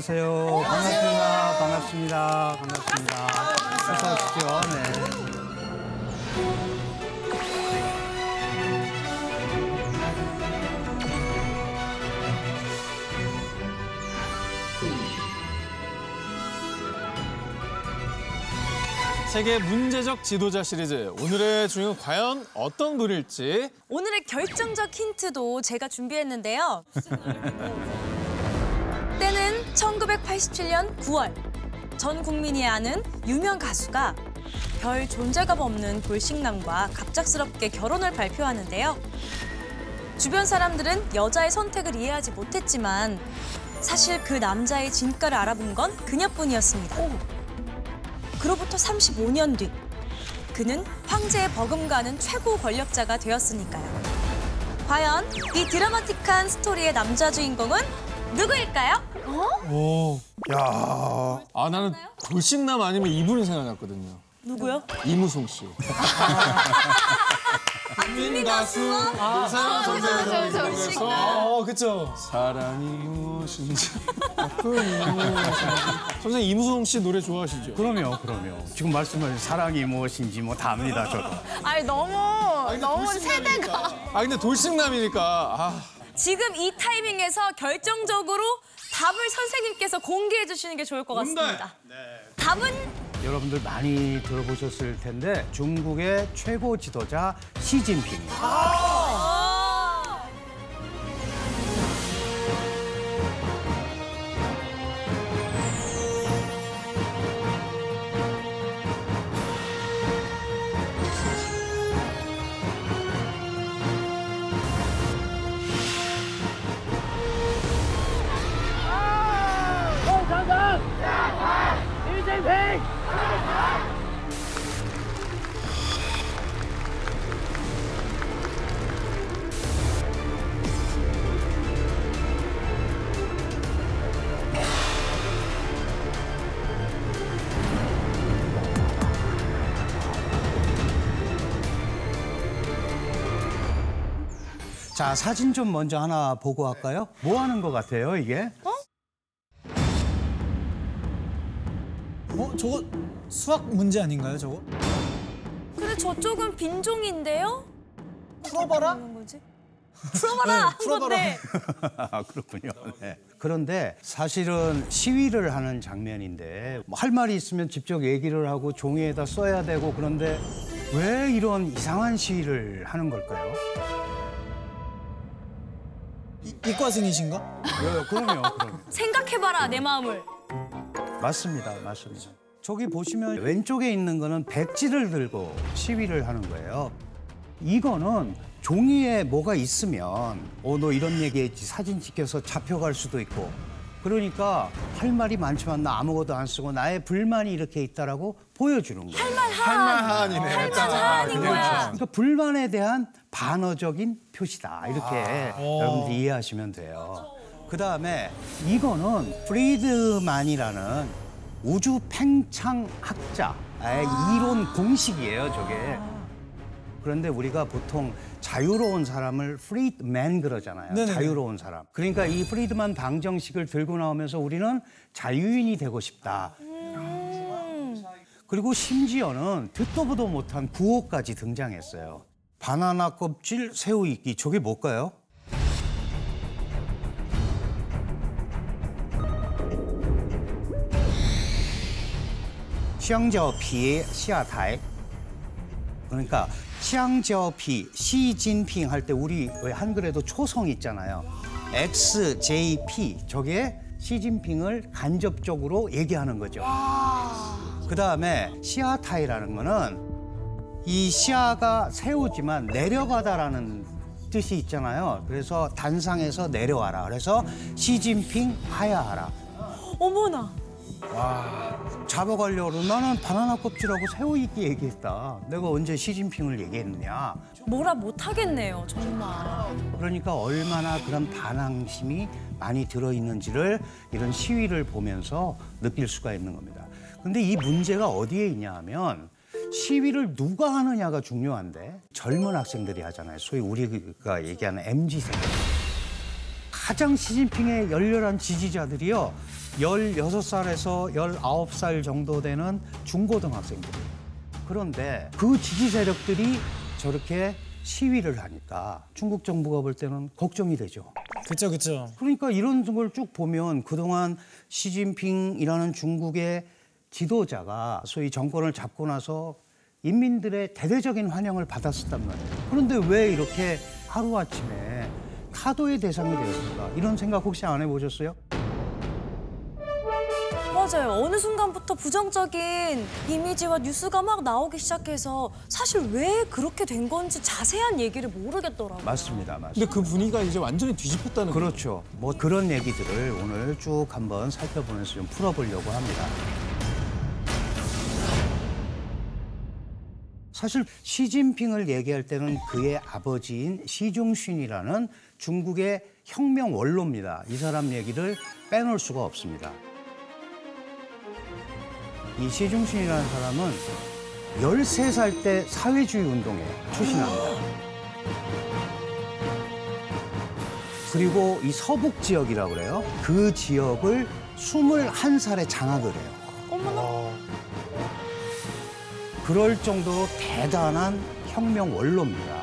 안녕하세요. 반갑습니다. 반갑습니다. 반갑습니다. 어서 오십시오. 네. 세계 문제적 지도자 시리즈 오늘의 주인공 과연 어떤 분일지 오늘의 결정적 힌트도 제가 준비했는데요. 때는 1987년 9월. 전 국민이 아는 유명 가수가 별 존재감 없는 돌싱남과 갑작스럽게 결혼을 발표하는데요. 주변 사람들은 여자의 선택을 이해하지 못했지만 사실 그 남자의 진가를 알아본 건 그녀뿐이었습니다. 그로부터 35년 뒤 그는 황제의 버금가는 최고 권력자가 되었으니까요. 과연 이 드라마틱한 스토리의 남자 주인공은 누구일까요? 야, 아 나는 돌싱남 아니면 이분이 생각났거든요 누구요? 이무송 씨 국민 가수 노사연 선생님께서 어, 그쵸. 사랑이 무엇인지 선생님 이무송 씨 노래 좋아하시죠? 그럼요, 그럼요. 지금 말씀하신 사랑이 무엇인지 뭐 다 압니다, 저도. 아니 너무 너무 세대가 아 근데 돌싱남이니까 아, 지금 이 타이밍에서 결정적으로 답을 선생님께서 공개해 주시는 게 좋을 것 같습니다. 답은 여러분들 많이 들어보셨을 텐데 중국의 최고 지도자 시진핑입 자, 사진 좀 먼저 하나 보고 할까요? 뭐 하는 것 같아요, 이게? 어, 저거 수학 문제 아닌가요, 저거? 근데 저쪽은 빈종인데요? 풀어봐라? 풀어봐라! 네, 풀어봐라. 건데. 아, 그렇군요. 네. 그런데 사실은 시위를 하는 장면인데 뭐 할 말이 있으면 직접 얘기를 하고 종이에다 써야 되고 그런데 왜 이런 이상한 시위를 하는 걸까요? 이- 이과생이신가? 네, 그럼요, 그럼요. 생각해봐라, 내 마음을. 맞습니다, 맞습니다. 저기 보시면 왼쪽에 있는 거는 백지를 들고 시위를 하는 거예요. 이거는 종이에 뭐가 있으면 어 너 이런 얘기했지 사진 찍혀서 잡혀갈 수도 있고 그러니까 할 말이 많지만 나 아무것도 안 쓰고 나의 불만이 이렇게 있다라고 보여주는 거예요. 할만한이네 할만한인 거야. 그러니까 불만에 대한 반어적인 표시다 이렇게 여러분들 이해하시면 돼요. 그 다음에 이거는 프리드만이라는 우주 팽창 학자의 이론 공식이에요, 저게. 그런데 우리가 보통 자유로운 사람을 freed man 그러잖아요. 네네네. 자유로운 사람. 그러니까 이 프리드만 방정식을 들고 나오면서 우리는 자유인이 되고 싶다. 그리고 심지어는 듣도 보도 못한 구호까지 등장했어요. 바나나 껍질 새우 익기 저게 뭘까요? 시장저피 시아타이 그러니까 시장저피 시진핑 할 때 우리 왜 한글에도 초성 있잖아요. XJP 저게 시진핑을 간접적으로 얘기하는 거죠. 그 다음에 시아타이라는 거는 이 시아가 새우지만 내려가다라는 뜻이 있잖아요. 그래서 단상에서 내려와라. 그래서 시진핑 하야하라. 어머나. 잡아가려고 나는 바나나 껍질하고 새우 익기 얘기했다. 내가 언제 시진핑을 얘기했느냐. 뭐라 못하겠네요, 정말. 그러니까 얼마나 그런 반항심이 많이 들어있는지를 이런 시위를 보면서 느낄 수가 있는 겁니다. 근데 이 문제가 어디에 있냐 하면 시위를 누가 하느냐가 중요한데 젊은 학생들이 하잖아요. 소위 우리가 얘기하는 MZ세대. 가장 시진핑의 열렬한 지지자들이요. 16살에서 19살 정도 되는 중고등학생들이에요. 그런데 그 지지 세력들이 저렇게 시위를 하니까 중국 정부가 볼 때는 걱정이 되죠. 그쵸 그쵸. 그러니까 이런 걸 쭉 보면 그동안 시진핑이라는 중국의 지도자가 소위 정권을 잡고 나서 인민들의 대대적인 환영을 받았었단 말이에요. 그런데 왜 이렇게 하루아침에 타도의 대상이 되었을까? 이런 생각 혹시 안 해보셨어요? 맞아요. 어느 순간부터 부정적인 이미지와 뉴스가 막 나오기 시작해서 사실 왜 그렇게 된 건지 자세한 얘기를 모르겠더라고요. 맞습니다. 맞습니다. 근데 그 분위기가 이제 완전히 뒤집혔다는 거예요. 그렇죠. 뭐 그런 얘기들을 오늘 쭉 한번 살펴보면서 좀 풀어보려고 합니다. 사실 시진핑을 얘기할 때는 그의 아버지인 시중신이라는 중국의 혁명 원로입니다. 이 사람 얘기를 빼놓을 수가 없습니다. 이 시중신이라는 사람은 13살 때 사회주의 운동에 출신합니다. 그리고 이 서북 지역이라고 그래요. 그 지역을 21살에 장악을 해요. 어머나. 그럴 정도로 대단한 혁명 원로입니다.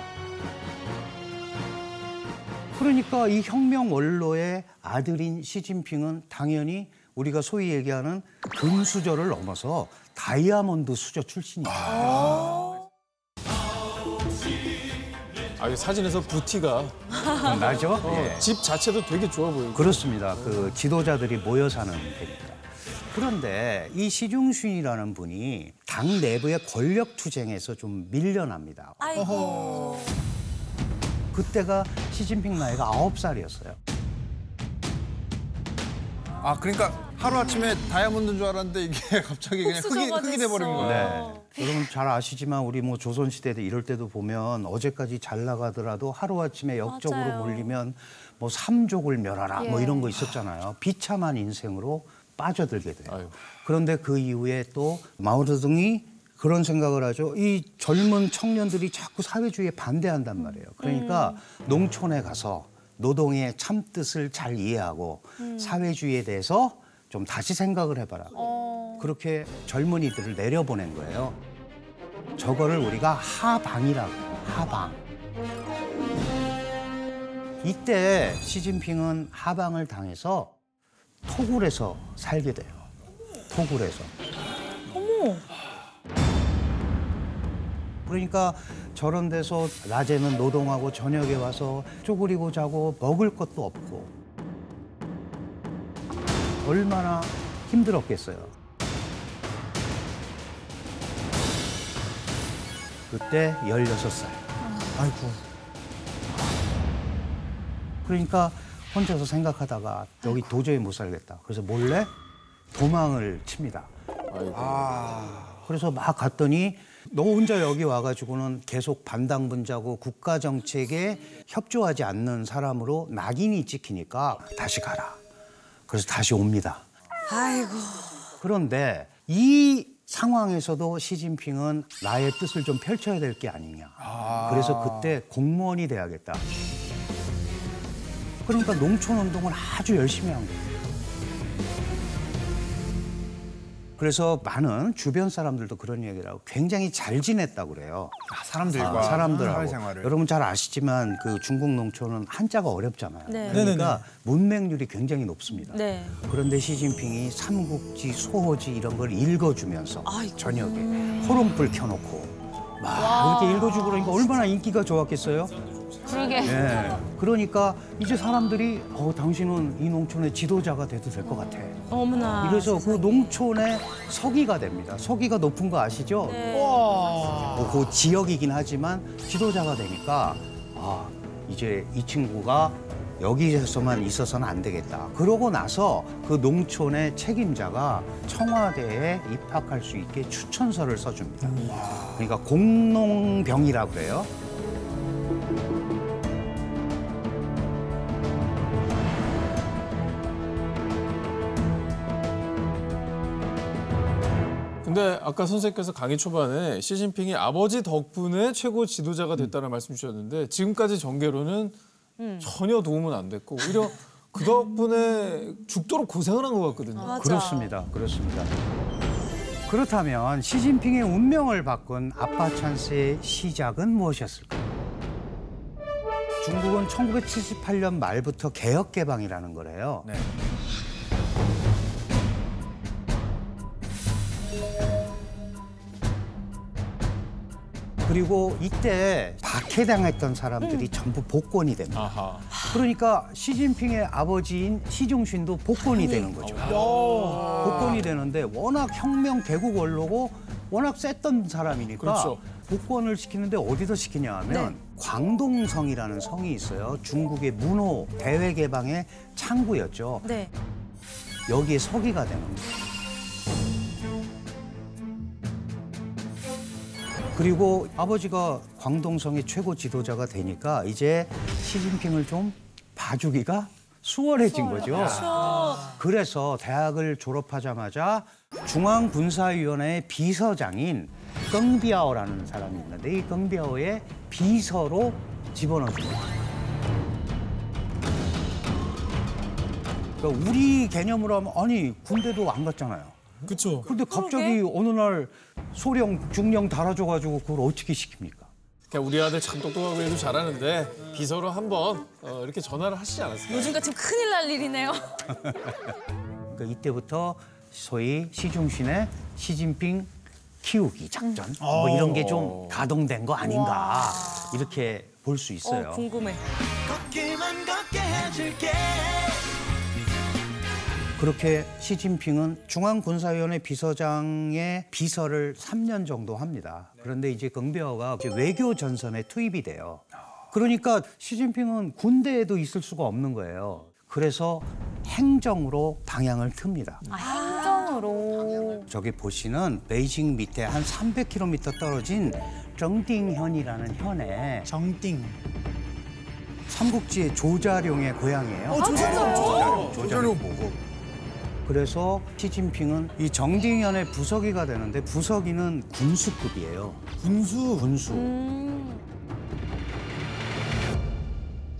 그러니까 이 혁명 원로의 아들인 시진핑은 당연히 우리가 소위 얘기하는 금수저를 넘어서 다이아몬드 수저 출신이에요. 아, 이 사진에서 부티가 나죠? 예. 집 자체도 되게 좋아 보이고. 그렇습니다. 그 지도자들이 모여 사는 데입니다. 그런데 이 시중순이라는 분이 당 내부의 권력 투쟁에서 좀 밀려납니다. 아이고. 그때가 시진핑 나이가 아홉 살이었어요. 아 그러니까 하루 아침에 다이아몬드인 줄 알았는데 이게 갑자기 그냥 흙이 흙이 돼버린. 거야. 네. 여러분 잘 아시지만 우리 뭐 조선 시대 때 이럴 때도 보면 어제까지 잘 나가더라도 하루 아침에 역적으로 맞아요. 몰리면 뭐 삼족을 멸하라 뭐 예. 이런 거 있었잖아요. 비참한 인생으로 빠져들게 돼요. 아유. 그런데 그 이후에 또 마오쩌둥이 그런 생각을 하죠. 이 젊은 청년들이 자꾸 사회주의에 반대한단 말이에요. 그러니까 농촌에 가서 노동의 참 뜻을 잘 이해하고 사회주의에 대해서 좀 다시 생각을 해봐라. 그렇게 젊은이들을 내려보낸 거예요. 저거를 우리가 하방이라고 해요. 하방. 이때 시진핑은 하방을 당해서 토굴에서 살게 돼요. 토굴에서. 어머. 그러니까 저런 데서 낮에는 노동하고 저녁에 와서 쪼그리고 자고 먹을 것도 없고 얼마나 힘들었겠어요. 그때 16살. 아이고. 그러니까 혼자서 생각하다가 여기 도저히 못 살겠다. 그래서 몰래 도망을 칩니다. 아이고. 그래서 막 갔더니 너 혼자 여기 와가지고는 계속 반당분자고 국가 정책에 협조하지 않는 사람으로 낙인이 찍히니까 다시 가라. 그래서 다시 옵니다. 아이고. 그런데 이 상황에서도 시진핑은 나의 뜻을 좀 펼쳐야 될 게 아니냐. 그래서 그때 공무원이 돼야겠다. 그러니까 농촌 운동을 아주 열심히 한 거예요. 그래서 많은 주변 사람들도 그런 얘기를 하고 굉장히 잘 지냈다고 그래요. 아, 사람들과 아, 사람들하고. 사회생활을. 여러분 잘 아시지만 그 중국 농촌은 한자가 어렵잖아요. 네. 그러니까 문맹률이 굉장히 높습니다. 네. 그런데 시진핑이 삼국지, 소호지 이런 걸 읽어주면서 아이고. 저녁에 호름불 켜놓고 막 이렇게 읽어주고 그러니까 얼마나 인기가 좋았겠어요? 그러게. 예. 그러니까 이제 사람들이 어 당신은 이 농촌의 지도자가 돼도 될 것 같아. 어머나. 이래서 그 농촌의 서기가 됩니다. 서기가 높은 거 아시죠? 네. 뭐그 지역이긴 하지만 지도자가 되니까 아 이제 이 친구가 여기에서만 있어서는 안 되겠다. 그러고 나서 그 농촌의 책임자가 청와대에 입학할 수 있게 추천서를 써줍니다. 그러니까 공농병이라고 그래요. 근데 아까 선생님께서 강의 초반에 시진핑이 아버지 덕분에 최고 지도자가 됐다는 말씀 주셨는데 지금까지 전개로는 전혀 도움은 안 됐고 오히려 그 덕분에 죽도록 고생을 한 것 같거든요. 맞아. 그렇습니다. 그렇습니다. 그렇다면 시진핑의 운명을 바꾼 아빠 찬스의 시작은 무엇이었을까요? 중국은 1978년 말부터 개혁 개방이라는 거래요. 네. 그리고 이때 박해당했던 사람들이 전부 복권이 됩니다. 아하. 그러니까 시진핑의 아버지인 시중신도 복권이 되는 거죠. 복권이 되는데 워낙 혁명 대국 원로고 워낙 셌던 사람이니까 그렇죠. 복권을 시키는데 어디서 시키냐 하면 광동성이라는 성이 있어요. 중국의 문호 대외 개방의 창구였죠. 네. 여기에 서기가 되는 거예요. 그리고 아버지가 광동성의 최고 지도자가 되니까 이제 시진핑을 좀 봐주기가 수월해진 거죠. 그렇죠. 그래서 대학을 졸업하자마자 중앙군사위원회 비서장인 끙비아오라는 사람이 있는데 이 끙비아오의 비서로 집어넣습니다. 그러니까 우리 개념으로 하면 아니 군대도 안 갔잖아요. 그쵸. 근데 갑자기 어느 날 소령 중령 달아줘가지고 그걸 어떻게 시킵니까? 그러니까 우리 아들 참 똑똑하고 일도 잘하는데 비서로 한번 어, 이렇게 전화를 하시지 않았을까요? 요즘 같으면 큰일 날 일이네요. 그러니까 이때부터 소위 시중신의 시진핑 키우기 작전 뭐 이런 게 좀 가동된 거 아닌가 이렇게 볼 수 있어요. 어, 궁금해. 그렇게 시진핑은 중앙군사위원회 비서장의 비서를 3년 정도 합니다. 그런데 이제 긍비어가 이제 외교 전선에 투입이 돼요. 그러니까 시진핑은 군대에도 있을 수가 없는 거예요. 그래서 행정으로 방향을 틉니다. 아, 행정으로. 저기 보시는 베이징 밑에 한 300km 떨어진 정띵현이라는 현에 정띵. 삼국지의 조자룡의 고향이에요. 어, 조자룡. 조자룡. 조자룡 뭐고? 그래서 시진핑은 이 정딩현의 부서기가 되는데 부서기는 군수급이에요. 군수. 군수. 음.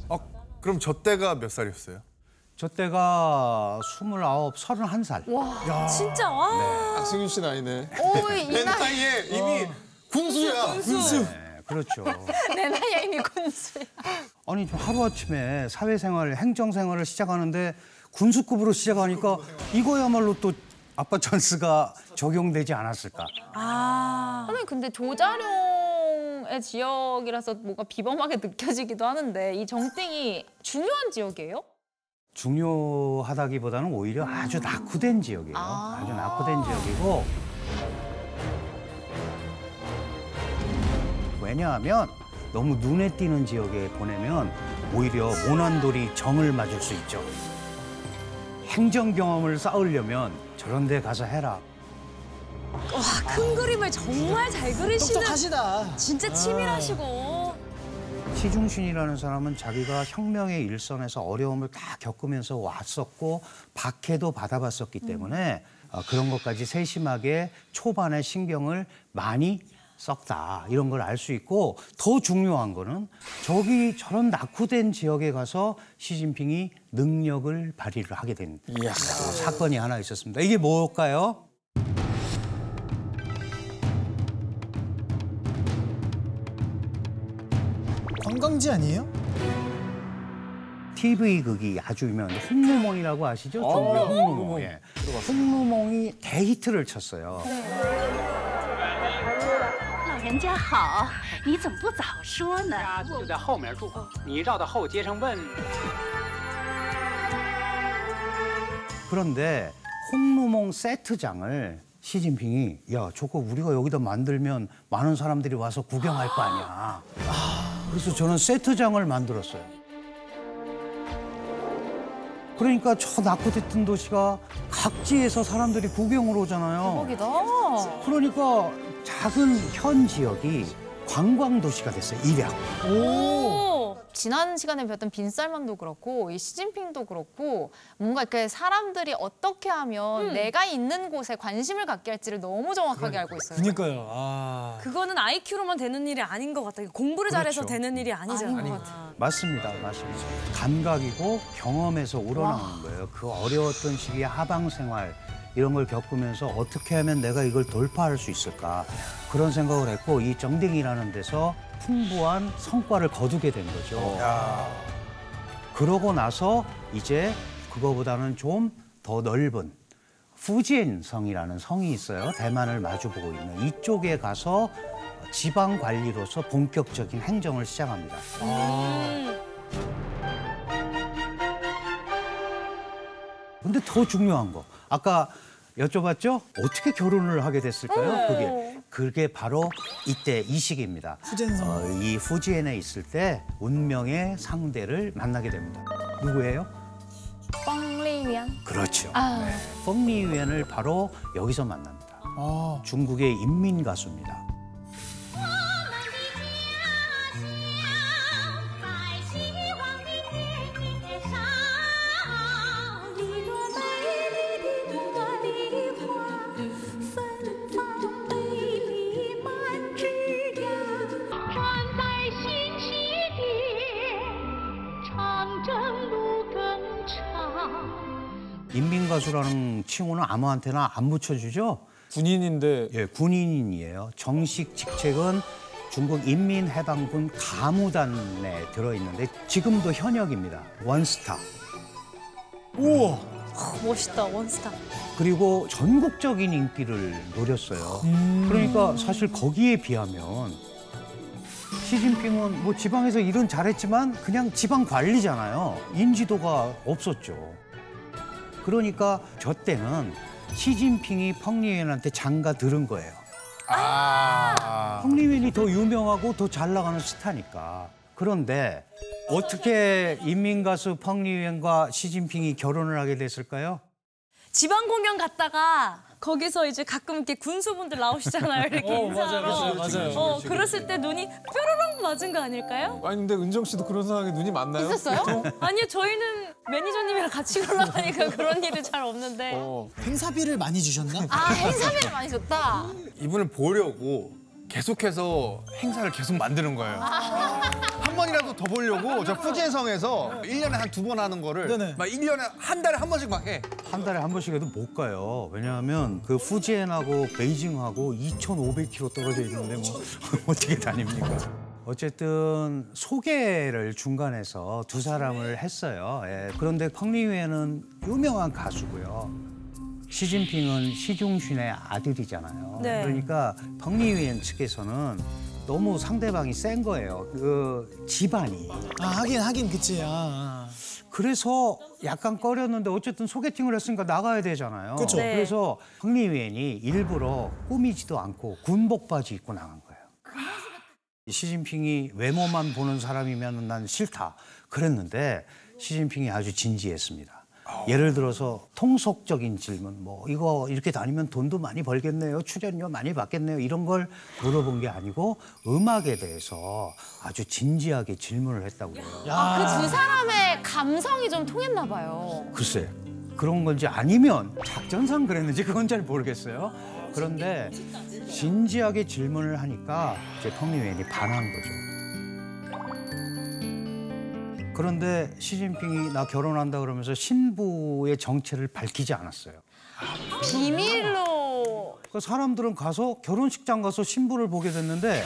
아, 그럼 저 때가 몇 살이었어요? 저 때가 29, 31살. 진짜 와. 박승윤 씨 나이네. 오, 이내 나이, 나이에 이미 군수야. 군수. 네, 그렇죠. 내 나이에 이미 군수야. 아니 좀 하루아침에 사회생활, 행정생활을 시작하는데 군수급으로 시작하니까 이거야말로 또 아빠 찬스가 적용되지 않았을까. 아. 선생님, 근데 조자룡의 지역이라서 뭔가 비범하게 느껴지기도 하는데 이 정땡이 중요한 지역이에요? 중요하다기보다는 오히려 아주 낙후된 지역이에요. 아. 아주 낙후된 지역이고 왜냐하면 너무 눈에 띄는 지역에 보내면 오히려 모난돌이 정을 맞을 수 있죠. 행정 경험을 쌓으려면 저런 데 가서 해라. 와, 큰 그림을 정말 잘 그리시는. 똑똑하시다. 진짜 치밀하시고. 시중신이라는 사람은 자기가 혁명의 일선에서 어려움을 다 겪으면서 왔었고 박해도 받아봤었기 때문에 어, 그런 것까지 세심하게 초반에 신경을 많이 썼다 이런 걸 알 수 있고 더 중요한 거는 저기 저런 낙후된 지역에 가서 시진핑이 능력을 발휘를 하게 된 이야. 그 사건이 하나 있었습니다. 이게 뭘까요? 관광지 아니에요? TV 극이 아주 유명한 홍루몽이라고 아시죠? 어, 중국의 홍루몽. 홍루몽. 예. 홍루몽이 대히트를 쳤어요. 老人家好，你怎么不早说呢？家就在后面住，你绕到后街上问。 그런데 홍루몽 세트장을 시진핑이 야 저거 우리가 여기다 만들면 많은 사람들이 와서 구경할 거 아니야. 그래서 저는 세트장을 만들었어요. 그러니까 저 낙후됐던 도시가 각지에서 사람들이 구경을 오잖아요. 대박이다. 그러니까 작은 현 지역이 관광 도시가 됐어요. 일약. 오. 지난 시간에 배웠던 빈살만도 그렇고 이 시진핑도 그렇고 뭔가 이렇게 사람들이 어떻게 하면 내가 있는 곳에 관심을 갖게 할지를 너무 정확하게 알고 있어요. 그니까요. 아. 그거는 IQ로만 되는 일이 아닌 것 같아요. 공부를 잘해서 그렇죠. 되는 일이 아니잖아요. 아닌 것 같아요. 맞습니다. 맞습니다. 감각이고 경험에서 우러나오는 거예요. 그 어려웠던 시기의 하방 생활 이런 걸 겪으면서 어떻게 하면 내가 이걸 돌파할 수 있을까 그런 생각을 했고 이 정딩이라는 데서 풍부한 성과를 거두게 된 거죠. 그러고 나서 이제 그거보다는 좀 더 넓은 후지엔 성이라는 성이 있어요. 대만을 마주보고 있는 이쪽에 가서 지방 관리로서 본격적인 행정을 시작합니다. 근데 더 중요한 거 아까 여쭤봤죠? 어떻게 결혼을 하게 됐을까요? 그게 그게 바로 이때 이 시기입니다. 후젠성. 어, 이 후지엔에 있을 때 운명의 상대를 만나게 됩니다. 누구예요? 뻥리위안. 그렇죠. 아. 네. 펑리위엔을 바로 여기서 만납니다. 아. 중국의 인민 가수입니다. 인민 가수라는 칭호는 아무한테나 안 붙여주죠? 군인인데 예, 군인이에요. 정식 직책은 중국 인민해방군 가무단에 들어있는데 지금도 현역입니다. 원스타. 우와. 어, 멋있다, 원스타. 그리고 전국적인 인기를 노렸어요. 그러니까 사실 거기에 비하면 시진핑은 뭐 지방에서 일은 잘했지만 그냥 지방 관리잖아요. 인지도가 없었죠. 그러니까 저 때는 시진핑이 펑리웬한테 장가 들은 거예요. 아. 펑리웬이 더 유명하고 더 잘 나가는 스타니까. 그런데 어떻게 인민가수 펑리웬과 시진핑이 결혼을 하게 됐을까요? 지방 공연 갔다가 거기서 이제 가끔 이렇게 군수분들 나오시잖아요. 이렇게 어, 인사하러. 맞아요, 맞아요, 맞아요. 어, 그랬을 때 눈이 뾰로롱 맞은 거 아닐까요? 아니 근데 은정 씨도 그런 상황에 눈이 많나요? 있었어요? 아니요, 저희는 매니저님이랑 같이 올라가니까 그런 일이 잘 없는데. 어. 행사비를 많이 주셨나? 아 행사비를 많이 줬다. 이분을 보려고 계속해서 행사를 계속 만드는 거예요. 한 번이라도 더 보려고 저 후지엔성에서 일년에 한 두 번 하는 거를 네네. 막 일년에 한 달에 한 번씩 막 해. 한 달에 한 번씩 해도 못 가요. 왜냐하면 그 후지엔하고 베이징하고 2,500km 떨어져 있는데 뭐 어떻게 다닙니까? 어쨌든 소개를 중간에서 두 사람을 했어요. 예. 그런데 펑리위엔은 유명한 가수고요. 시진핑은 시중신의 아들이잖아요. 네. 그러니까 펑리위엔 측에서는 너무 상대방이 센 거예요. 그 집안이. 아 하긴 하긴 그치. 아, 아. 그래서 약간 꺼렸는데 어쨌든 소개팅을 했으니까 나가야 되잖아요. 그쵸. 네. 그래서 황리위엔이 일부러 꾸미지도 않고 군복 바지 입고 나간 거예요. 시진핑이 외모만 보는 사람이면 난 싫다 그랬는데 시진핑이 아주 진지했습니다. 예를 들어서 통속적인 질문, 뭐 이거 이렇게 다니면 돈도 많이 벌겠네요, 출연료 많이 받겠네요 이런 걸 물어본 게 아니고 음악에 대해서 아주 진지하게 질문을 했다고요. 그두 사람의 감성이 좀 통했나 봐요. 글쎄 그런 건지 아니면 작전상 그랬는지 그건 잘 모르겠어요. 그런데 진지하게 질문을 하니까 이제 펑리웬이 반한 거죠. 그런데 시진핑이 나 결혼한다 그러면서 신부의 정체를 밝히지 않았어요. 비밀로 그 사람들은 가서 결혼식장 가서 신부를 보게 됐는데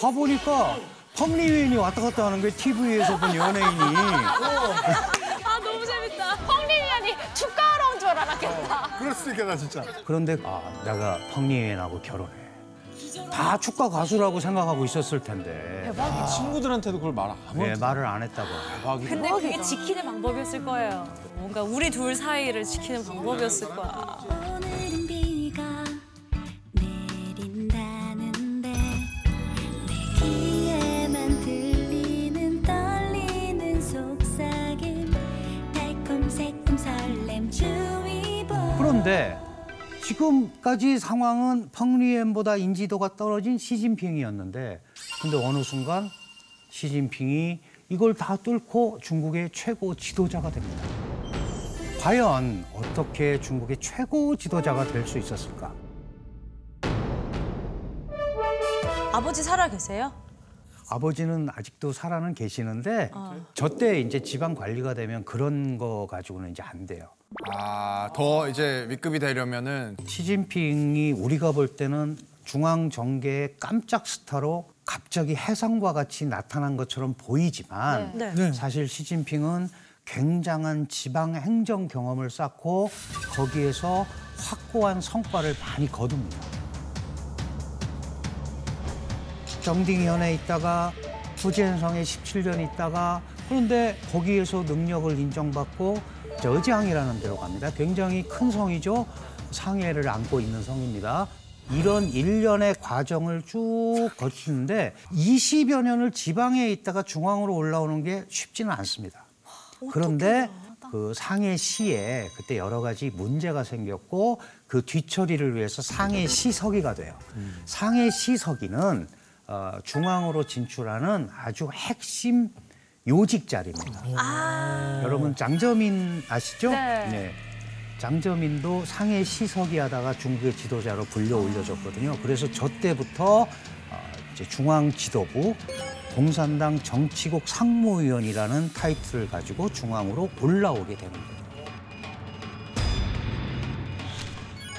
가보니까 펑리웬이 왔다 갔다 하는 거예요. TV에서 본 연예인이. 아, 너무 재밌다. 펑리위안이 축가하러 온 줄 알았겠다. 그럴 수 있겠다 진짜. 그런데 아 내가 펑리웬하고 결혼해. 다 축가 가수라고 생각하고 있었을 텐데 친구들한테도 그걸 말안왜 하고 말을 안 했다고. 대박이다. 근데 그게 지키는 방법이었을 거예요. 뭔가 우리 둘 사이를 지키는 방법이었을 거야. 지금까지 상황은 펑리엔보다 인지도가 떨어진 시진핑이었는데 근데 어느 순간 시진핑이 이걸 다 뚫고 중국의 최고 지도자가 됩니다. 과연 어떻게 중국의 최고 지도자가 될 수 있었을까? 아버지 살아 계세요? 아버지는 아직도 살아는 계시는데 저때 이제 지방 관리가 되면 그런 거 가지고는 이제 안 돼요. 아, 더 이제 위급이 되려면은 시진핑이 우리가 볼 때는 중앙 정계의 깜짝 스타로 갑자기 해상과 같이 나타난 것처럼 보이지만 네. 네. 사실 시진핑은 굉장한 지방 행정 경험을 쌓고 거기에서 확고한 성과를 많이 거둡니다. 정딩현에 있다가 후지엔성에 17년 있다가 그런데 거기에서 능력을 인정받고 저지항이라는 데로 갑니다. 굉장히 큰 성이죠. 상해를 안고 있는 성입니다. 이런 일련의 과정을 쭉 거치는데 20여 년을 지방에 있다가 중앙으로 올라오는 게 쉽지는 않습니다. 그런데 그 상해시에 그때 여러 가지 문제가 생겼고 그 뒤처리를 위해서 상해시서기가 돼요. 상해시서기는 어, 중앙으로 진출하는 아주 핵심 요직 자리입니다. 여러분 장저민 아시죠? 네. 장저민도 상해 시석이 하다가 중국의 지도자로 불려 올려졌거든요. 그래서 저 때부터 어, 이제 중앙 지도부 공산당 정치국 상무위원이라는 타이틀을 가지고 중앙으로 올라오게 되는 거예요.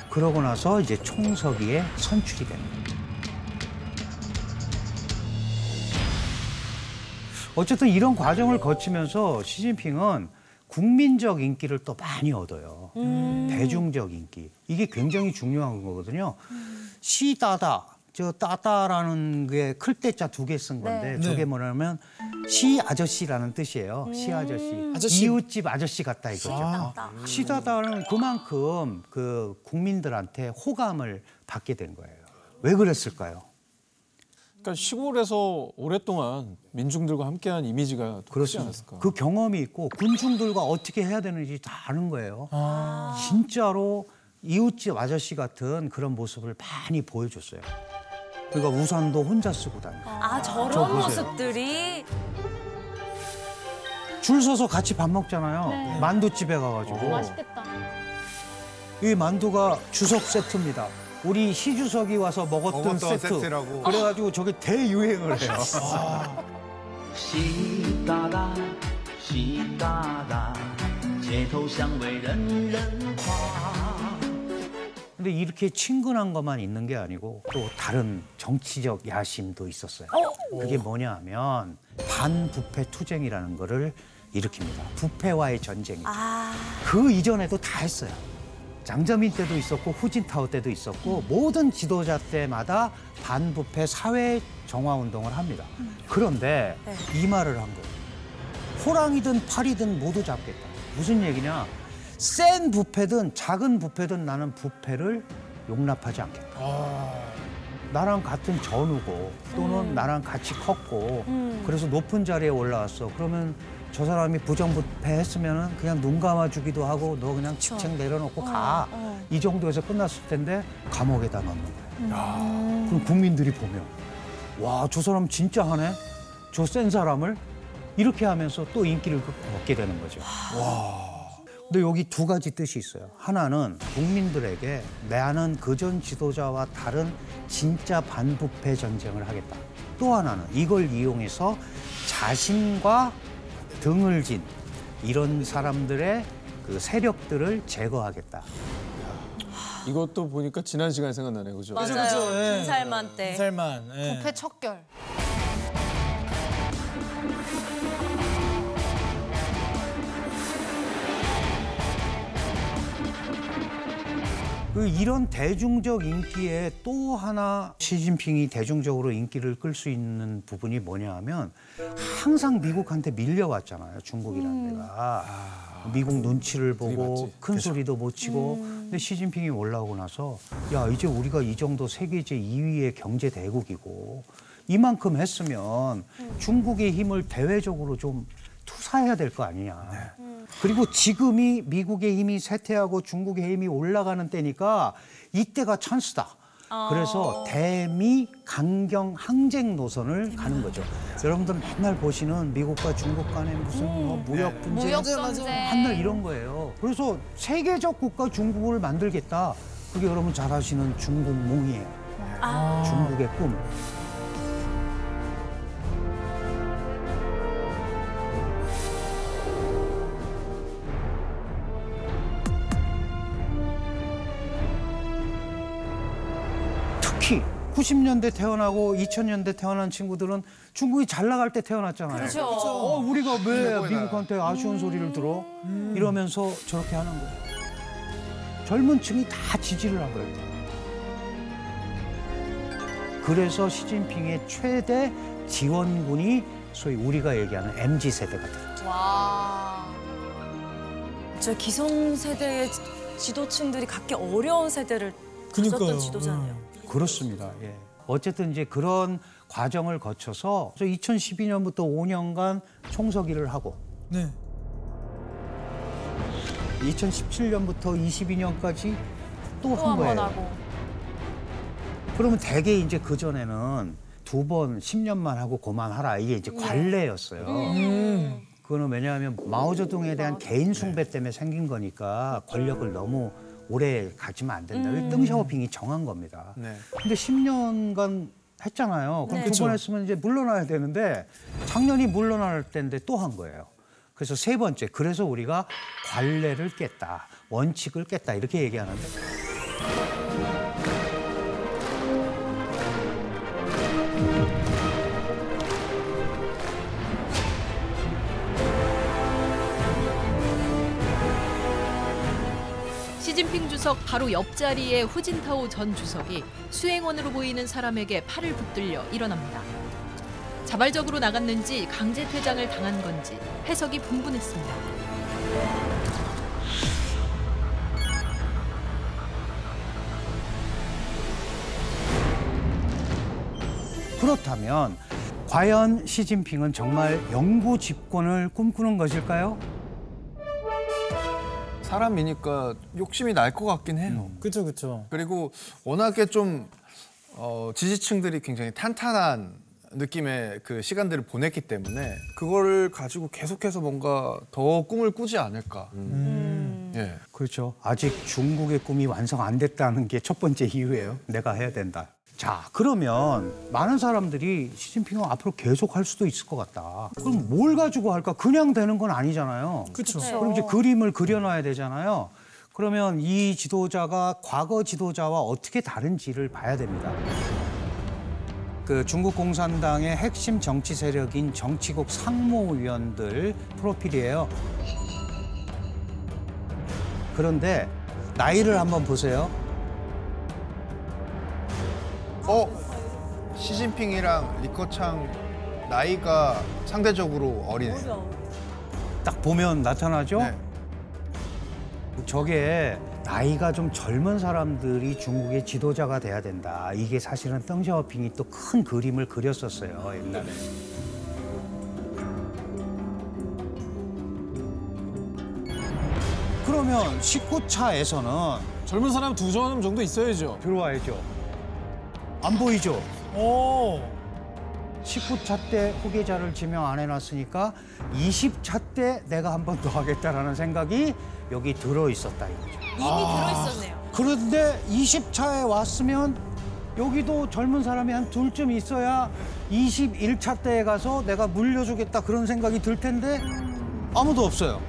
그러고 나서 이제 총서기에 선출이 됩니다. 어쨌든 이런 과정을 거치면서 시진핑은 국민적 인기를 또 많이 얻어요. 대중적 인기. 이게 굉장히 중요한 거거든요. 시다다. 저 따다라는 게 클 때자 두 개 쓴 건데 네. 저게 뭐냐면 시 아저씨라는 뜻이에요. 시 아저씨. 아저씨. 이웃집 아저씨 같다 이거죠. 따다. 시다다는 그만큼 그 국민들한테 호감을 받게 된 거예요. 왜 그랬을까요? 그러니까 시골에서 오랫동안 민중들과 함께한 이미지가 그렇습니다. 않았을까? 그 경험이 있고 군중들과 어떻게 해야 되는지 다 아는 거예요. 진짜로 이웃집 아저씨 같은 그런 모습을 많이 보여줬어요. 그러니까 우산도 혼자 쓰고 다니고 아저 저런. 모습들이 줄 서서 같이 밥 먹잖아요. 네. 만두집에 가가지고 어, 맛있겠다. 이 만두가 주석 세트입니다. 우리 시주석이 와서 먹었던 먹었던 세트. 세트라고. 그래가지고 저게 대유행을 해요. 习大大，习大大，街头巷尾人人夸。 근데 이렇게 친근한 것만 있는 게 아니고 또 다른 정치적 야심도 있었어요. 그게 뭐냐 하면 반부패 투쟁이라는 거를 일으킵니다. 부패와의 전쟁이죠. 아 그 이전에도 다 했어요. 장저민 때도 있었고 후진타오 때도 있었고 모든 지도자 때마다 반부패 사회 정화 운동을 합니다. 그런데 네. 이 말을 한 거예요. 호랑이든 파리든 모두 잡겠다. 무슨 얘기냐? 센 부패든 작은 부패든 나는 부패를 용납하지 않겠다. 나랑 같은 전우고 또는 나랑 같이 컸고 그래서 높은 자리에 올라왔어. 그러면 저 사람이 부정부패했으면은 그냥 눈 감아주기도 하고 너 그냥 직책 내려놓고 가. 어. 이 정도에서 끝났을 텐데 감옥에다 넣는 거예요. 그럼 국민들이 보면 와 저 사람 진짜 하네. 저 센 사람을 이렇게 하면서 또 인기를 얻게 되는 거죠. 근데 여기 두 가지 뜻이 있어요. 하나는 국민들에게 나는 그전 지도자와 다른 진짜 반부패 전쟁을 하겠다. 또 하나는 이걸 이용해서 자신과 등을 진 이런 사람들의 그 세력들을 제거하겠다. 이것도 보니까 지난 시간 생각나네, 그죠? 맞아요. 그죠, 예. 김살만 때. 살만. 예. 부패 척결. 그 이런 대중적 인기에 또 하나 시진핑이 대중적으로 인기를 끌 수 있는 부분이 뭐냐 하면 항상 미국한테 밀려왔잖아요. 중국이라는 데가. 미국 눈치를 보고. 큰 소리도 못 치고 근데 시진핑이 올라오고 나서 야 이제 우리가 이 정도 세계 제 2위의 경제 대국이고 이만큼 했으면 중국의 힘을 대외적으로 좀 투사해야 될 거 아니냐. 그리고 지금이 미국의 힘이 쇠퇴하고 중국의 힘이 올라가는 때니까 이때가 찬스다. 그래서 대미 강경 항쟁 노선을 가는 거죠. 여러분들 맨날 보시는 미국과 중국 간의 무슨 뭐 무역 분쟁, 무역. 전쟁. 한날 이런 거예요. 그래서 세계적 국가 중국을 만들겠다. 그게 여러분 잘 아시는 중국 몽이에요. 중국의 꿈. 특히 90년대 태어나고 2000년대 태어난 친구들은 중국이 잘 나갈 때 태어났잖아요. 그렇죠. 어, 우리가 왜. 미국한테 아쉬운 소리를 들어? 이러면서 저렇게 하는 거예요. 젊은 층이 다 지지를 한 거예요. 그래서 시진핑의 최대 지원군이 소위 우리가 얘기하는 MZ 세대가 됐죠. 와. 저 기성 세대의 지- 지도층들이 갖기 어려운 세대를 그니까요. 가졌던 지도자네요. 그렇습니다. 예. 어쨌든 이제 그런 과정을 거쳐서 2012년부터 5년간 총서기를 하고 네. 2017년부터 22년까지 또또한 거예요. 하고. 그러면 대개 이제 그 전에는 두 번 10년만 하고 그만하라 이게 이제 관례였어요. 그거는 왜냐하면 마오쩌둥에 대한 개인 숭배 때문에 생긴 거니까 권력을 너무 오래 가지면 안 된다. 음. 땡샤오핑이 정한 겁니다. 네. 근데 10년간 했잖아요. 그럼 네. 두번 했으면 이제 물러나야 되는데 작년이 물러날 때인데 또 한 거예요. 그래서 세 번째, 그래서 우리가 관례를 깼다, 원칙을 깼다 이렇게 얘기하는데 주석 바로 옆자리에 후진타오 전 주석이 수행원으로 보이는 사람에게 팔을 붙들려 일어납니다. 자발적으로 나갔는지 강제 퇴장을 당한 건지 해석이 분분했습니다. 그렇다면 과연 시진핑은 정말 영구 집권을 꿈꾸는 것일까요? 사람이니까 욕심이 날 것 같긴 해요. 그쵸 그쵸. 그리고 워낙에 좀 어, 지지층들이 굉장히 탄탄한 느낌의 그 시간들을 보냈기 때문에 그거를 가지고 계속해서 뭔가 더 꿈을 꾸지 않을까. 예. 그렇죠. 아직 중국의 꿈이 완성 안 됐다는 게 첫 번째 이유예요. 내가 해야 된다. 자, 그러면 많은 사람들이 시진핑은 앞으로 계속 할 수도 있을 것 같다. 그럼 뭘 가지고 할까? 그냥 되는 건 아니잖아요. 그쵸. 그럼 이제 그림을 그려놔야 되잖아요. 그러면 이 지도자가 과거 지도자와 어떻게 다른지를 봐야 됩니다. 그 중국 공산당의 핵심 정치 세력인 정치국 상무위원들 프로필이에요. 그런데 나이를 한번 보세요. 어? 시진핑이랑 리커창 나이가 상대적으로 어리네. 딱 보면 나타나죠? 네. 저게 나이가 좀 젊은 사람들이 중국의 지도자가 돼야 된다. 이게 사실은 덩샤오핑이 또 큰 그림을 그렸었어요, 옛날에. 그러면 19차에서는 젊은 사람 두 사람 정도 있어야죠. 들어와야죠. 안 보이죠? 오. 19차 때 후계자를 지명 안 해놨으니까 20차 때 내가 한 번 더 하겠다라는 생각이 여기 들어 있었다 이거죠. 이미 들어있었네요. 그런데 20차에 왔으면 여기도 젊은 사람이 한 둘쯤 있어야 21차 때에 가서 내가 물려주겠다 그런 생각이 들 텐데 아무도 없어요.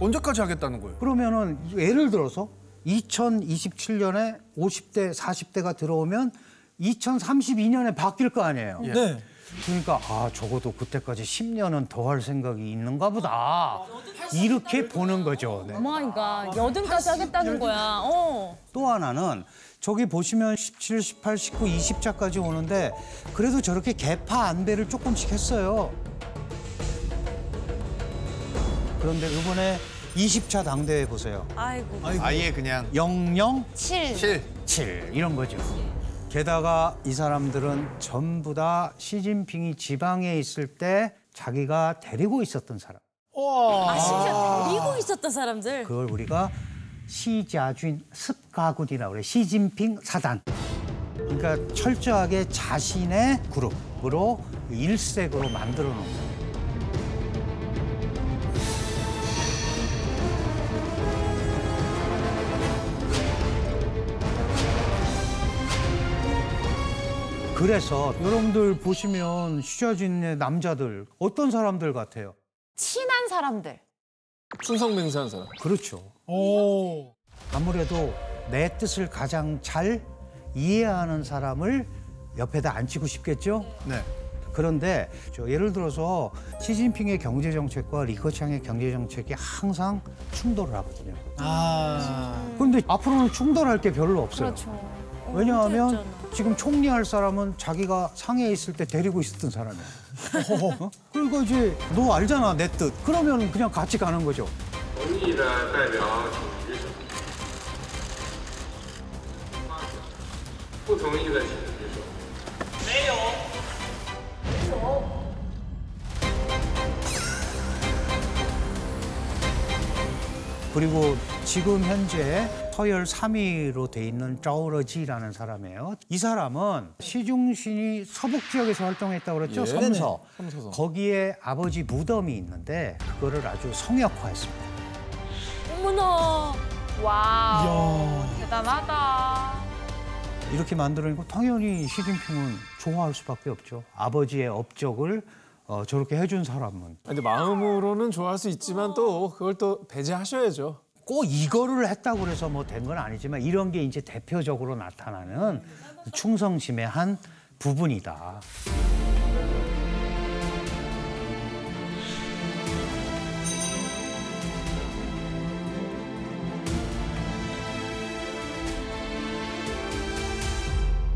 언제까지 하겠다는 거예요? 그러면은 예를 들어서 2027년에 50대, 40대가 들어오면 2032년에 바뀔 거 아니에요. 네. 그러니까 아 적어도 그때까지 10년은 더 할 생각이 있는가 보다 이렇게 보는 거죠. 네. Oh my God 여든까지 하겠다는 거야. 어. 또 하나는 저기 보시면 17, 18, 19, 20차까지 오는데 그래도 저렇게 계파 안배를 조금씩 했어요. 그런데 이번에 20차 당대회 보세요. 아이고. 아예 그냥 00, 7. 7. 7 이런 거죠. 게다가 이 사람들은 전부 다 시진핑이 지방에 있을 때 자기가 데리고 있었던 사람. 와. 아, 심지어 데리고 있었던 사람들. 그걸 우리가 시자준 습가군이라고 그래. 시진핑 사단. 그러니까 철저하게 자신의 그룹으로 일색으로 만들어 놓은 거예요. 그래서 여러분들 보시면 시자준의 남자들 어떤 사람들 같아요? 친한 사람들. 충성맹세한 사람. 그렇죠. 오. 아무래도 내 뜻을 가장 잘 이해하는 사람을 옆에다 앉히고 싶겠죠? 네. 그런데 저 예를 들어서 시진핑의 경제 정책과 리커창의 경제 정책이 항상 충돌을 하거든요. 아. 그런데 앞으로는 충돌할 게 별로 없어요. 그렇죠. 왜냐하면 문제였잖아. 지금 총리할 사람은 자기가 상해에 있을 때 데리고 있었던 사람이야. 어? 그러니까 이제 너 알잖아 내 뜻. 그러면 그냥 같이 가는 거죠. 그리고 지금 현재 서열 3위로 돼 있는 짜오러지라는 사람이에요. 이 사람은 시중쉰이 서북 지역에서 활동했다고 그랬죠? 예. 섬서. 네네, 섬서서. 거기에 아버지 무덤이 있는데 그거를 아주 성역화했습니다. 어머나. Wow. 이야. 대단하다. 이렇게 만들어내고 당연히 시진핑은 좋아할 수밖에 없죠. 아버지의 업적을 어, 저렇게 해준 사람은 근데 마음으로는 좋아할 수 있지만 또 그걸 또 배제하셔야죠. 꼭 이거를 했다고 그래서 뭐 된 건 아니지만 이런 게 이제 대표적으로 나타나는 충성심의 한 부분이다.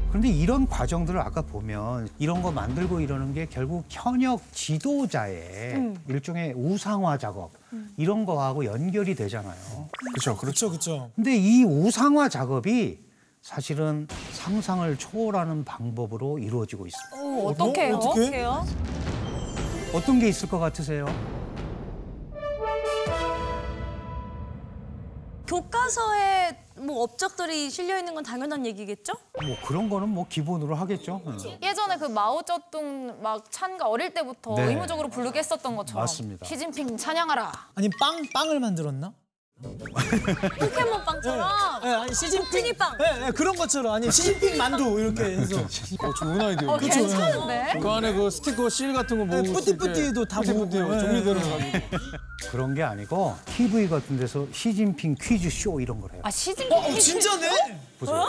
그런데 이런 과정들을 아까 보면 이런 거 만들고 이러는 게 결국 현역 지도자의 일종의 우상화 작업 이런 거하고 연결이 되잖아요. 그렇죠. 그렇죠, 그렇죠. 근데 이 우상화 작업이 사실은 상상을 초월하는 방법으로 이루어지고 있습니다. 어, 어떻게 해요? 어떡해? 어떻게 해요? 어떤 게 있을 것 같으세요? 교과서에 뭐 업적들이 실려 있는 건 당연한 얘기겠죠? 뭐 그런 거는 뭐 기본으로 하겠죠. 예전에 그 마오쩌둥 막 찬가 어릴 때부터 네. 의무적으로 부르게 했었던 것처럼 맞습니다. 시진핑 찬양하라. 아니 빵 빵을 만들었나? 포켓몬 빵처럼. 네, 아니 시진핑 빵. 네, 네, 그런 것처럼 아니 시진핑 만두 이렇게 해서 어, 좋은 아이디어. 어, 괜찮은데? 그 안에 그 스티커 실 같은 거 모으고 네, 있을 때 뿌띠뿌띠도 다 뿌띠뿌띠 모으고, 네. 종류대로 가지고. 그런 게 아니고 TV 같은 데서 시진핑 퀴즈 쇼 이런 걸 해요. 아 시진핑. 어, 진짜네? 보세요.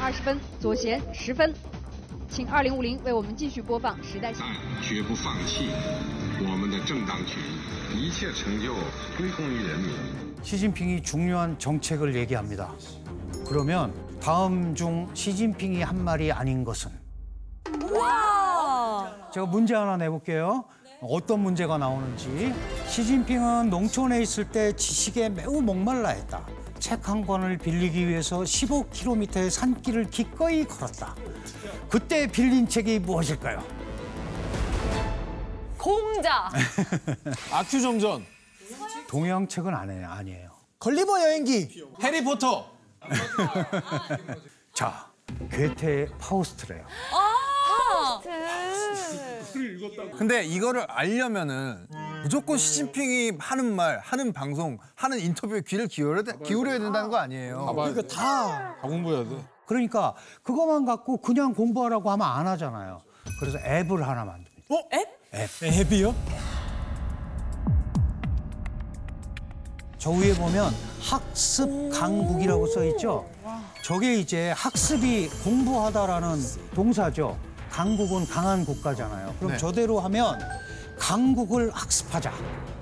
二十分，左贤十分，请二零五零为我们继续播放时代新闻。绝不放弃 我们的正当权，一切成就归功于人民。 시진핑이 중요한 정책을 얘기합니다. 그러면 다음 중 시진핑이 한 말이 아닌 것은 와. 제가 문제 하나 내볼게요. 어떤 문제가 나오는지. 시진핑은 농촌에 있을 때 지식에 매우 목말라 했다. 책 한 권을 빌리기 위해서 15km의 산길을 기꺼이 걸었다. 그때 빌린 책이 무엇일까요? 공자. 아큐정전, 동양책은 아니에요. 아니에요. 걸리버 여행기. 해리포터. 자, 괴테의 파우스트래요. 아. 근데 이거를 알려면은 무조건 시진핑이 하는 말, 하는 방송, 하는 인터뷰에 귀를 기울여야, 돼- 기울여야 된다는 거 아니에요. 봐봐야 그러니까 돼. 다다 공부해야 돼. 그러니까 그것만 갖고 그냥 공부하라고 하면 안 하잖아요. 그래서 앱을 하나 만듭니다. 어? 앱? 앱이요? 저 위에 보면 학습 강국이라고 써 있죠. 저게 이제 학습이 공부하다라는 동사죠. 강국은 강한 국가잖아요. 그럼 네. 저대로 하면 강국을 학습하자.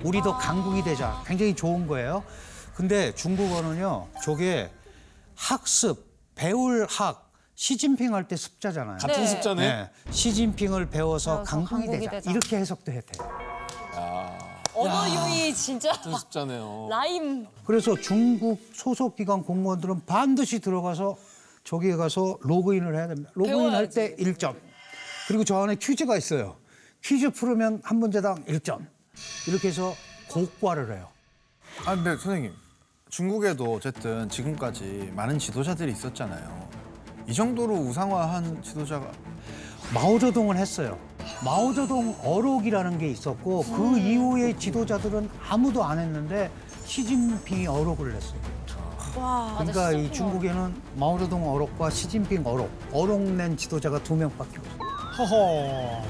우리도 강국이 되자. 굉장히 좋은 거예요. 근데 중국어는요. 저게 학습, 배울 학, 시진핑 할 때 습자잖아요. 같은 네. 습자네. 네. 시진핑을 배워서 강국이, 되자. 되자. 이렇게 해석도 해도 돼요. 언어 유희 진짜 같은 습자네요. 라임. 그래서 중국 소속 기관 공무원들은 반드시 들어가서 저기에 가서 로그인을 해야 됩니다. 로그인 할 때 1점. 그리고 저 안에 퀴즈가 있어요. 퀴즈 풀으면 한 문제당 1점. 이렇게 해서 고과를 해요. 아 근데 선생님 중국에도 어쨌든 지금까지 많은 지도자들이 있었잖아요. 이 정도로 우상화한 지도자가 마오쩌둥은 했어요. 마오쩌둥 어록이라는 게 있었고 그 이후에 지도자들은 아무도 안 했는데 시진핑이 어록을 냈어요. 와. 그러니까 이 중국에는 마오쩌둥 어록과 시진핑 어록, 어록 낸 지도자가 두 명밖에 없어요. 허허.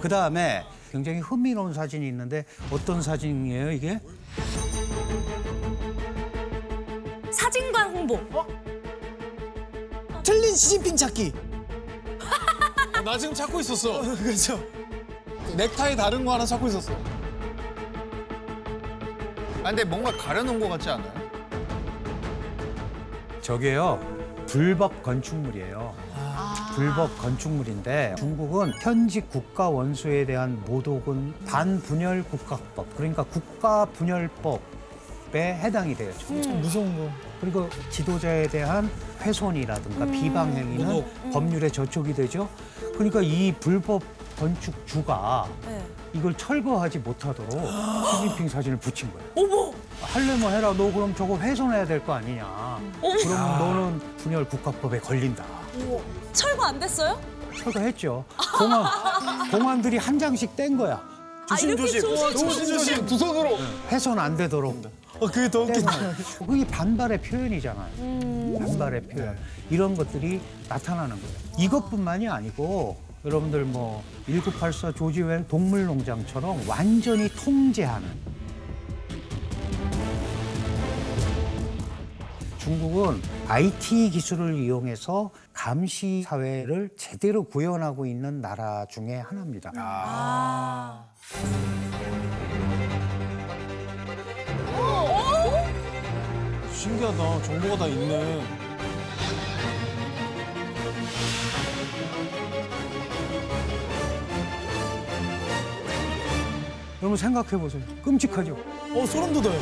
그 다음에 굉장히 흥미로운 사진이 있는데 어떤 사진이에요 이게? 사진관 홍보. 틀린 시진핑 찾기. 어, 나 지금 찾고 있었어. 그렇죠. 넥타이 다른 거 하나 찾고 있었어. 아 근데 뭔가 가려놓은 것 같지 않아요? 저게요 불법 건축물이에요. 불법 건축물인데 중국은 현직 국가 원수에 대한 모독은 반분열 국가법 그러니까 국가 분열법 에 해당이 돼요. 참 무서운 거. 그리고 지도자에 대한 훼손이라든가 비방 행위는 법률에 저촉이 되죠. 그러니까 이 불법 건축주가 네. 이걸 철거하지 못하도록 시진핑 사진을 붙인 거예요. 어머. 할래면 해라. 너 그럼 저거 훼손해야 될 거 아니냐. 그럼 너는 분열 국가법에 걸린다. 철거 안 됐어요? 철거했죠. 공안 공안들이 한 장씩 뗀 거야. 아, 이렇게 조심 조심. 두 손으로. 훼손 안 되도록. 어 그게 더뗀 웃기다. 거야. 그게 반발의 표현이잖아요. 반발의 표현. 이런 것들이 나타나는 거예요. 이것뿐만이 아니고 여러분들 뭐 1984 조지 웰 동물농장처럼 완전히 통제하는 중국은 IT 기술을 이용해서 감시 사회를 제대로 구현하고 있는 나라 중에 하나입니다. 신기하다. 정보가 다 있네. 여러분 생각해 보세요. 끔찍하죠? 어 소름 돋아요.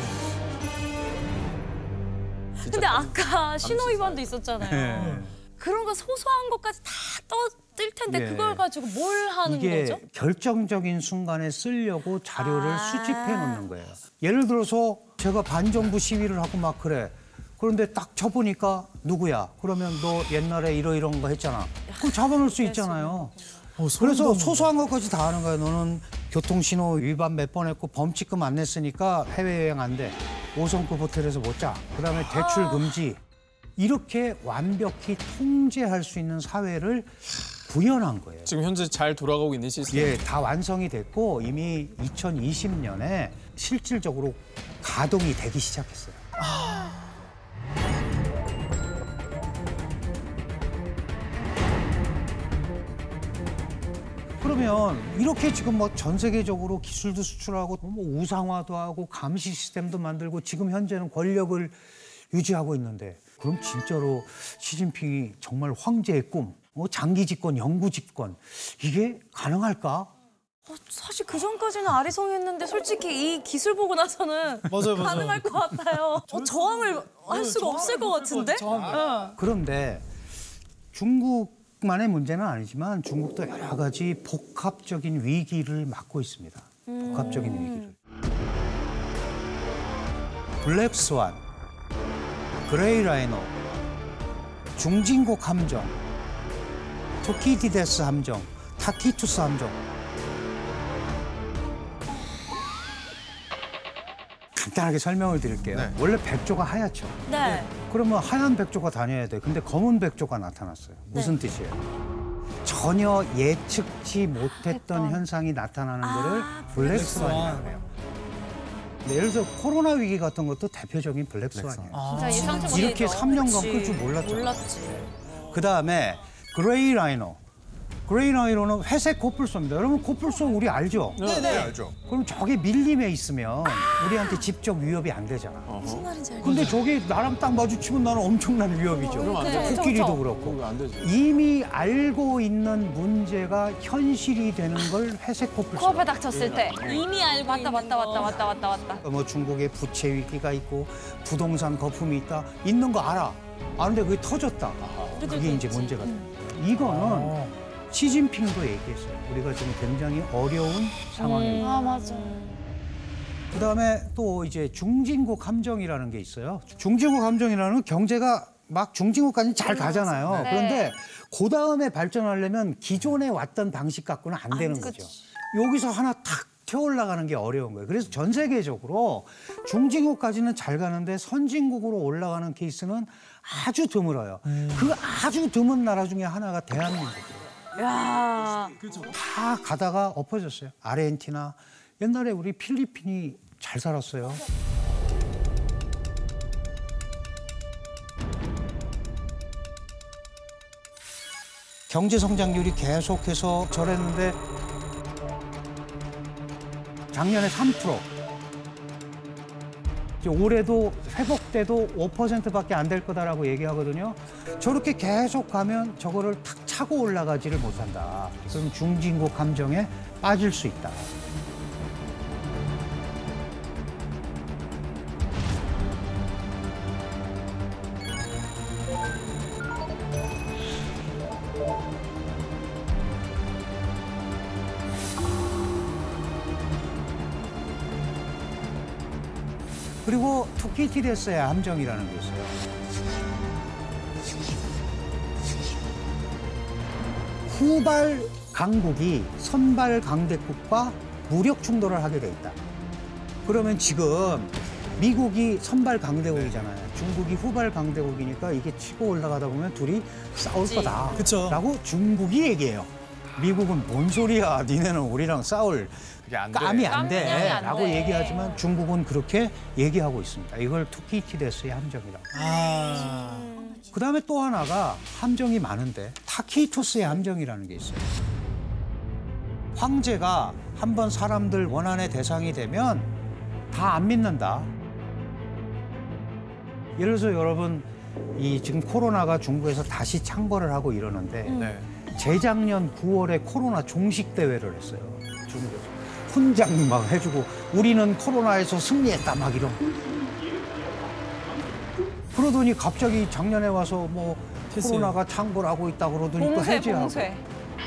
근데 아까 신호 위반도 있었잖아요. 네. 그런 거 소소한 것까지 다 떠뜰 텐데 예. 그걸 가지고 뭘 하는 이게 거죠? 결정적인 순간에 쓰려고 자료를 아. 수집해 놓는 거예요. 예를 들어서 제가 반정부 시위를 하고 막 그래. 그런데 딱 쳐보니까 누구야? 그러면 너 옛날에 이러이런 거 했잖아. 그럼 잡아놓을 수 있잖아요. 어, 그래서. 소소한 것까지 다 하는 거야. 너는 교통신호 위반 몇 번 했고 범칙금 안 냈으니까 해외여행 안 돼. 5성급 호텔에서 못 자. 그다음에 대출 금지. 이렇게 완벽히 통제할 수 있는 사회를 구현한 거예요. 지금 현재 잘 돌아가고 있는 시스템. 예, 다 완성이 됐고 이미 2020년에 실질적으로 가동이 되기 시작했어요. 그러면 이렇게 지금 뭐 전 세계적으로 기술도 수출하고 뭐 우상화도 하고 감시 시스템도 만들고 지금 현재는 권력을 유지하고 있는데 그럼 진짜로 시진핑이 정말 황제의 꿈, 뭐 장기 집권, 영구 집권 이게 가능할까? 어, 사실 그 전까지는 아리송했는데 솔직히 이 기술 보고 나서는 맞아요, 맞아요. 가능할 것 같아요. 어, 저항을 할 수가 없을 것 같은데? 어. 그런데 중국만의 문제는 아니지만 중국도 여러 가지 복합적인 위기를 맞고 있습니다. 복합적인 위기를. Black swan, gray rhino, 중진국 함정, 투키디데스 함정, 타키투스 함정. 간단하게 설명을 드릴게요. 네. 원래 백조가 하얗죠. 네. 그러면 하얀 백조가 다녀야 돼. 근데 검은 백조가 나타났어요. 무슨 뜻이에요? 전혀 예측치 못했던 현상이 나타나는 거를 black swan이라고 해요. 근데 예를 들어 코로나 위기 같은 것도 대표적인 black swan이에요. 진짜 예상치 못했죠. 이렇게 3년간 그치. 끌 줄 몰랐죠. 몰랐지. 그 다음에 gray rhino. Gray rhino는 회색 코뿔소입니다. 여러분 코뿔소 우리 알죠? 네, 알죠. 그럼 저게 밀림에 있으면 우리한테 직접 위협이 안 되잖아. 무슨 말인지 알겠어. 근데 저게 나랑 딱 마주치면 나는 엄청난 위협이죠. 그럼 안 되죠. 코끼리도 그렇고. 안 되지. 이미 알고 있는 문제가 현실이 되는 걸 회색 코뿔소. 코앞에 닥쳤을 때. 이미 알고 왔다 거. 왔다 왔다 왔다 왔다. 뭐 중국에 부채 위기가 있고 부동산 거품이 있다. 있는 거 알아. 아는데 그게 터졌다. 그게 이제 문제가 돼. 이거는 시진핑도 얘기했어요. 우리가 지금 굉장히 어려운 상황입니다. 아 맞아. 그다음에 또 이제 중진국 함정이라는 게 있어요. 중진국 함정이라는 건 경제가 막 중진국까지 잘 가잖아요. 네. 그런데 그 다음에 발전하려면 기존에 왔던 방식 갖고는 안 되는 거죠. 여기서 하나 탁 튀어 올라가는 게 어려운 거예요. 그래서 전 세계적으로 중진국까지는 잘 가는데 선진국으로 올라가는 케이스는 아주 드물어요. 그 아주 드문 나라 중에 하나가 대한민국이에요. 야. 다 가다가 엎어졌어요. 아르헨티나 옛날에 우리 필리핀이 잘 살았어요. 경제 성장률이 계속해서 저랬는데 작년에 3%. 이제 올해도 회복돼도 5%밖에 안 될 거다라고 얘기하거든요. 저렇게 계속 가면 저거를 탁 차고 올라가지를 못한다. 그럼 중진국 함정에 빠질 수 있다. 그리고 투키티레스의 함정이라는 게 있어요. 후발 강국이 선발 강대국과 무력 충돌을 하게 돼 있다. 그러면 지금 미국이 선발 강대국이잖아요. 중국이 후발 강대국이니까 이게 치고 올라가다 보면 둘이 싸울 거다. 그쵸. 라고 중국이 얘기해요. 미국은 뭔 소리야. 니네는 우리랑 싸울 그게 안 돼. 깜이 안 돼. 깜냥이 안 라고 돼. 얘기하지만 중국은 그렇게 얘기하고 있습니다. 이걸 투키티데스의 함정이라고. 아. 그 다음에 또 하나가 함정이 많은데 타키토스의 함정이라는 게 있어요. 황제가 한 번 사람들 원한의 대상이 되면 다 안 믿는다. 예를 들어서 여러분 이 지금 코로나가 중국에서 다시 창궐을 하고 이러는데 네. 재작년 9월에 코로나 종식 대회를 했어요. 중국에서. 훈장 막 해주고 우리는 코로나에서 승리했다 막 이런. 그러더니 갑자기 작년에 와서 뭐 됐어요. 코로나가 창궐하고 있다 그러더니 또 봉쇄 해제하고. 봉쇄.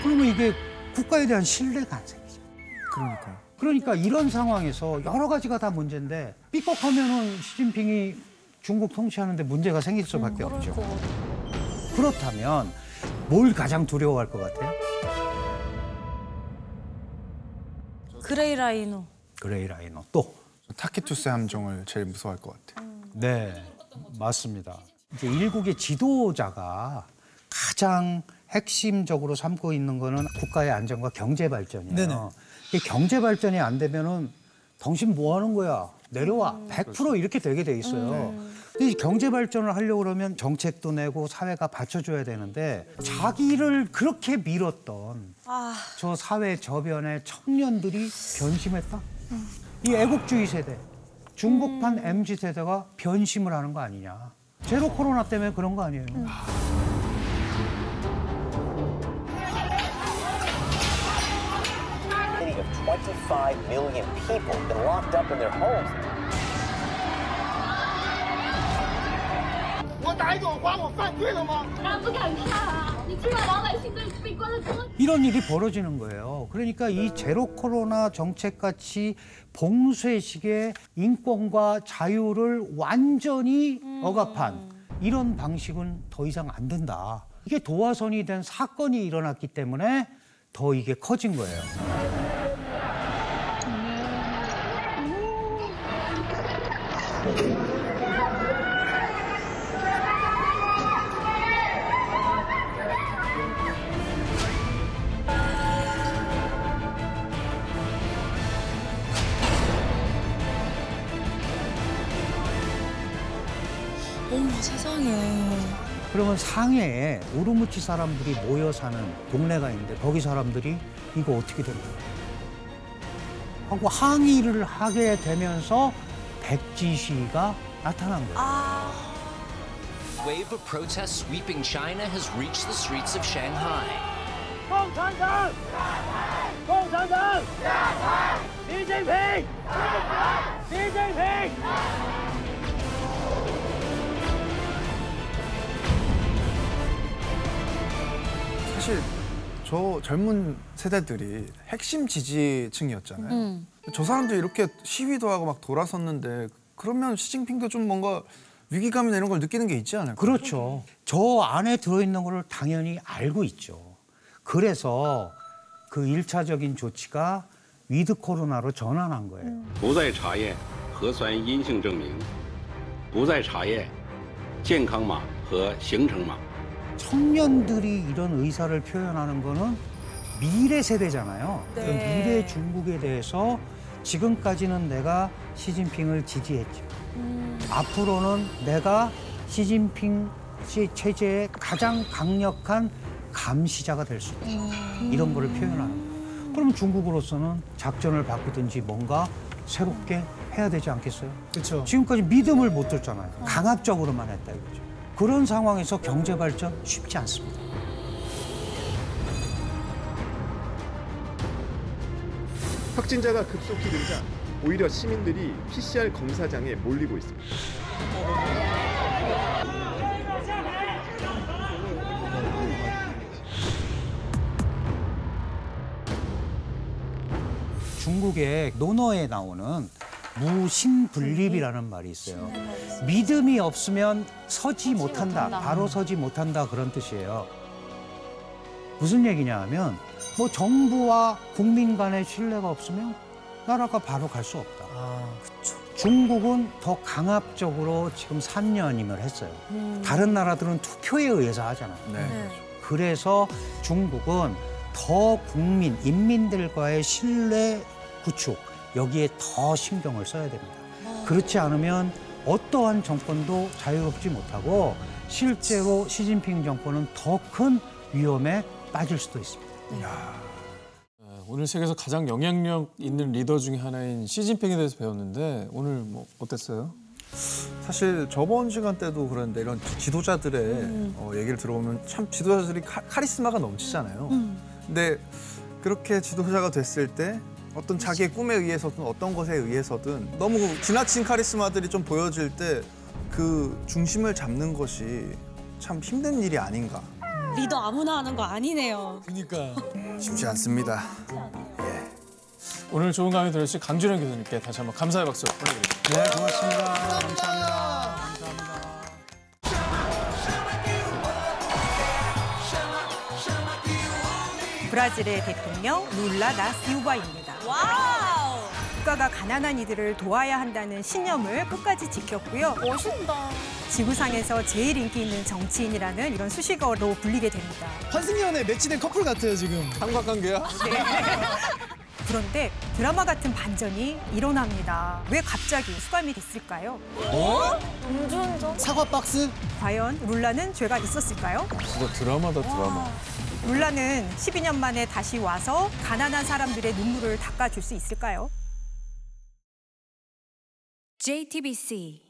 그러면 이게 국가에 대한 신뢰가 안 생기죠. 그러니까요. 그러니까 이런 상황에서 여러 가지가 다 문제인데 삐걱하면은 시진핑이 중국 통치하는데 문제가 생길 수밖에 없죠. 그렇다면 뭘 가장 두려워할 것 같아요? Gray rhino. Gray rhino 또. 타키투스 함정을 제일 무서워할 것 같아요. 네, 맞습니다. 이제 일국의 지도자가 가장 핵심적으로 삼고 있는 거는 국가의 안정과 경제 발전이에요. 네네. 이 경제 발전이 안 되면은 당신 뭐 하는 거야? 내려와. 100% 이렇게 되게 돼 있어요. 근데 이 경제 발전을 하려고 그러면 정책도 내고 사회가 받쳐줘야 되는데 자기를 그렇게 밀었던 아. 저 사회 저변의 청년들이 변심했다? 이 애국주의 세대, 중국판 MZ 세대가 변심을 하는 거 아니냐. 제로 코로나 때문에 그런 거 아니에요. of 25 million people been locked up in their homes. 我打一个花，我犯罪了吗？咱不敢看啊！你知道老百姓被被关了多 이런 일이 벌어지는 거예요. 그러니까 이 제로 코로나 정책 같이 봉쇄식의 인권과 자유를 완전히 억압한 이런 방식은 더 이상 안 된다. 이게 도화선이 된 사건이 일어났기 때문에 더 이게 커진 거예요. 그러면 상해에 우르무치 사람들이 모여 사는 동네가 있는데 거기 사람들이 이거 어떻게 되는 거야? 하고 항의를 하게 되면서 백지시가 나타난 거예요. 아... wave of protests sweeping China has reached the streets of Shanghai. BJP! BJP! BJP! 사실 저 젊은 세대들이 핵심 지지층이었잖아요. 음. 저 사람들이 이렇게 시위도 하고 막 돌아섰는데 그러면 시진핑도 좀 뭔가 위기감이나 이런 걸 느끼는 게 있지 않을까? 그렇죠. 저 안에 들어있는 거를 당연히 알고 있죠. 그래서 그 일차적인 조치가 위드 코로나로 전환한 거예요. 不再查验核酸阴性证明，不再查验健康码和行程码。 청년들이 이런 의사를 표현하는 거는 미래 세대잖아요. 네. 그 미래 중국에 대해서 지금까지는 내가 시진핑을 지지했죠. 앞으로는 내가 시진핑 씨 체제의 가장 강력한 감시자가 될 수 있다. 이런 거를 표현하는 거예요. 그럼 중국으로서는 작전을 바꾸든지 뭔가 새롭게 해야 되지 않겠어요? 그렇죠. 지금까지 믿음을 못 줬잖아요. 강압적으로만 했다 이거죠. 그런 상황에서 경제 발전 쉽지 않습니다. 확진자가 급속히 늘자 오히려 시민들이 PCR 검사장에 몰리고 있습니다. 중국의 논어에 나오는 무신분립이라는 말이 있어요. 믿음이 없으면 서지 못한다. 바로 서지 못한다 그런 뜻이에요. 무슨 얘기냐 하면 뭐 정부와 국민 간의 신뢰가 없으면 나라가 바로 갈 수 없다. 중국은 더 강압적으로 지금 3년임을 했어요. 다른 나라들은 투표에 의해서 하잖아요. 네. 그래서 중국은 더 국민, 인민들과의 신뢰 구축, 여기에 더 신경을 써야 됩니다. 그렇지 않으면 어떠한 정권도 자유롭지 못하고 실제로 시진핑 정권은 더 큰 위험에 빠질 수도 있습니다. 네, 오늘 세계에서 가장 영향력 있는 리더 중에 하나인 시진핑에 대해서 배웠는데 오늘 뭐 어땠어요? 사실 저번 시간 때도 그런데 이런 지도자들의 음. 어, 얘기를 들어보면 참 지도자들이 카, 카리스마가 넘치잖아요. 음. 근데 그렇게 지도자가 됐을 때 어떤 자기의 꿈에 의해서든 어떤 것에 의해서든 너무 지나친 카리스마들이 좀 보여질 때 그 중심을 잡는 것이 참 힘든 일이 아닌가. 리더 아무나 하는 거 아니네요. 그러니까 쉽지 않습니다. 오늘 좋은 강의 들으신 강준영 교수님께 다시 한번 감사의 박수 보내드립니다. 네, 고맙습니다. 감사합니다. 브라질의 대통령 룰라 다 실바입니다. Wow! 국가가 가난한 이들을 도와야 한다는 신념을 끝까지 지켰고요. 멋있다. 지구상에서 제일 인기 있는 정치인이라는 이런 수식어로 불리게 됩니다. 환승연애 매치된 커플 같아요 지금. 삼각관계야? 그런데 드라마 같은 반전이 일어납니다. 왜 갑자기 수감이 됐을까요? 음주운전? 사과 박스? 과연 룰라는 죄가 있었을까요? 진짜 드라마다 드라마. 룰라는 12년 만에 다시 와서 가난한 사람들의 눈물을 닦아줄 수 있을까요? JTBC